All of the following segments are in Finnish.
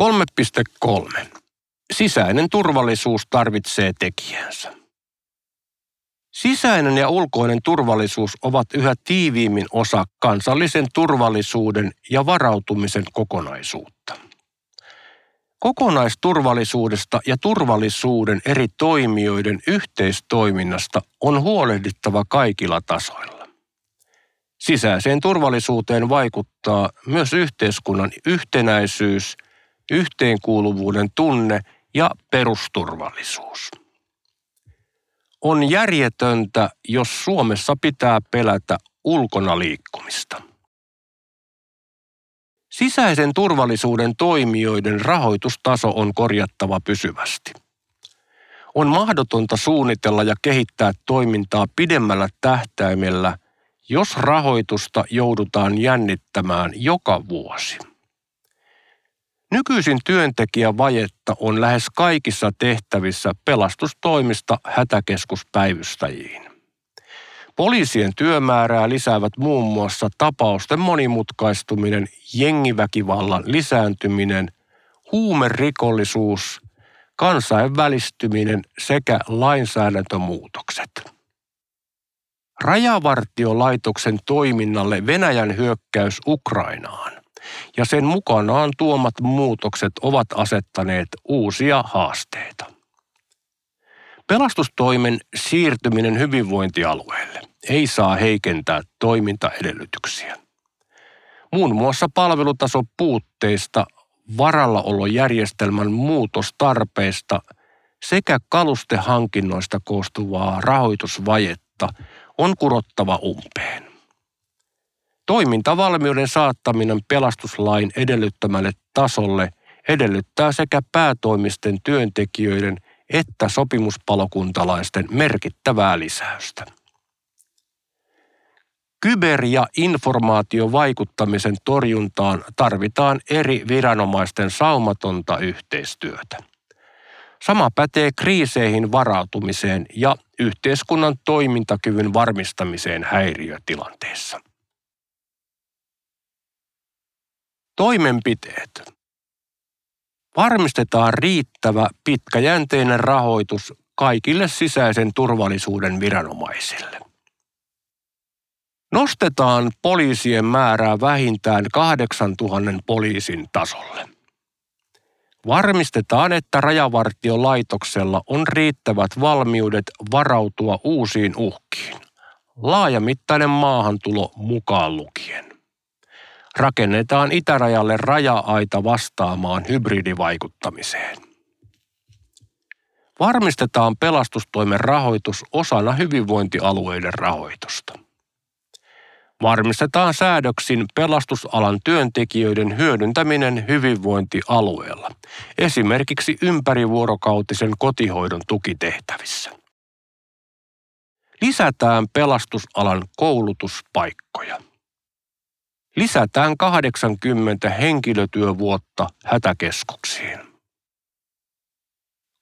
3.3. Sisäinen turvallisuus tarvitsee tekijänsä. Sisäinen ja ulkoinen turvallisuus ovat yhä tiiviimmin osa kansallisen turvallisuuden ja varautumisen kokonaisuutta. Kokonaisturvallisuudesta ja turvallisuuden eri toimijoiden yhteistoiminnasta on huolehdittava kaikilla tasoilla. Sisäiseen turvallisuuteen vaikuttaa myös yhteiskunnan yhtenäisyys, yhteenkuuluvuuden tunne ja perusturvallisuus. On järjetöntä, jos Suomessa pitää pelätä ulkona liikkumista. Sisäisen turvallisuuden toimijoiden rahoitustaso on korjattava pysyvästi. On mahdotonta suunnitella ja kehittää toimintaa pidemmällä tähtäimellä, jos rahoitusta joudutaan jännittämään joka vuosi. Nykyisin työntekijävajetta on lähes kaikissa tehtävissä pelastustoimista hätäkeskuspäivystäjiin. Poliisien työmäärää lisäävät muun muassa tapausten monimutkaistuminen, jengiväkivallan lisääntyminen, huumerikollisuus, kansainvälistyminen sekä lainsäädäntömuutokset. Rajavartiolaitoksen toiminnalle Venäjän hyökkäys Ukrainaan ja sen mukanaan tuomat muutokset ovat asettaneet uusia haasteita. Pelastustoimen siirtyminen hyvinvointialueelle ei saa heikentää toimintaedellytyksiä. Muun muassa palvelutasopuutteista, varallaolojärjestelmän muutostarpeista sekä kalustehankinnoista koostuvaa rahoitusvajetta on kurottava umpeen. Toimintavalmiuden saattaminen pelastuslain edellyttämälle tasolle edellyttää sekä päätoimisten työntekijöiden että sopimuspalokuntalaisten merkittävää lisäystä. Kyber- ja informaatiovaikuttamisen torjuntaan tarvitaan eri viranomaisten saumatonta yhteistyötä. Sama pätee kriiseihin varautumiseen ja yhteiskunnan toimintakyvyn varmistamiseen häiriötilanteessa. Toimenpiteet. Varmistetaan riittävä pitkäjänteinen rahoitus kaikille sisäisen turvallisuuden viranomaisille. Nostetaan poliisien määrää vähintään 8000 poliisin tasolle. Varmistetaan, että rajavartiolaitoksella on riittävät valmiudet varautua uusiin uhkiin. Laajamittainen maahantulo mukaan lukien rakennetaan itärajalle raja-aita vastaamaan hybridivaikuttamiseen. Varmistetaan pelastustoimen rahoitus osana hyvinvointialueiden rahoitusta. Varmistetaan säädöksin pelastusalan työntekijöiden hyödyntäminen hyvinvointialueella, esimerkiksi ympärivuorokautisen kotihoidon tukitehtävissä. Lisätään pelastusalan koulutuspaikkoja lisätään 80 henkilötyövuotta hätäkeskuksiin.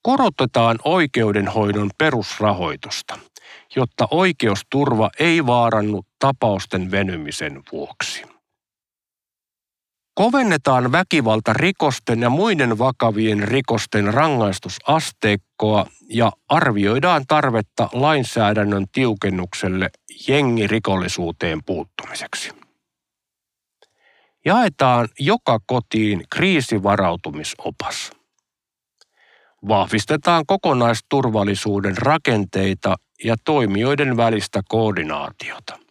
Korotetaan oikeudenhoidon perusrahoitusta, jotta oikeusturva ei vaarannu tapausten venymisen vuoksi. Kovennetaan väkivalta rikosten ja muiden vakavien rikosten rangaistusasteikkoa ja arvioidaan tarvetta lainsäädännön tiukennukselle jengirikollisuuteen puuttumiseksi jaetaan joka kotiin kriisivarautumisopas. Vahvistetaan kokonaisturvallisuuden rakenteita ja toimijoiden välistä koordinaatiota.